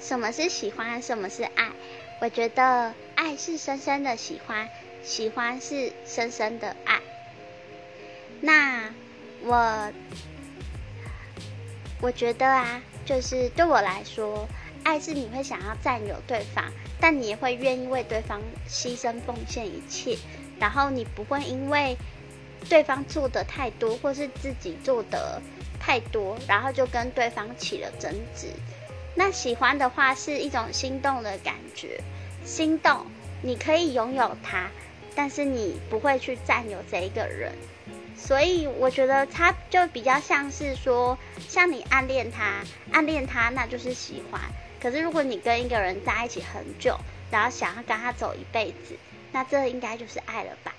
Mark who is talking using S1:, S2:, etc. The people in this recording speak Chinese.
S1: 什么是喜欢，什么是爱？我觉得爱是深深的喜欢，喜欢是深深的爱。那我我觉得啊，就是对我来说，爱是你会想要占有对方，但你也会愿意为对方牺牲奉献一切，然后你不会因为对方做的太多，或是自己做的太多，然后就跟对方起了争执。那喜欢的话是一种心动的感觉，心动，你可以拥有他，但是你不会去占有这一个人。所以我觉得他就比较像是说，像你暗恋他，暗恋他那就是喜欢。可是如果你跟一个人在一起很久，然后想要跟他走一辈子，那这应该就是爱了吧？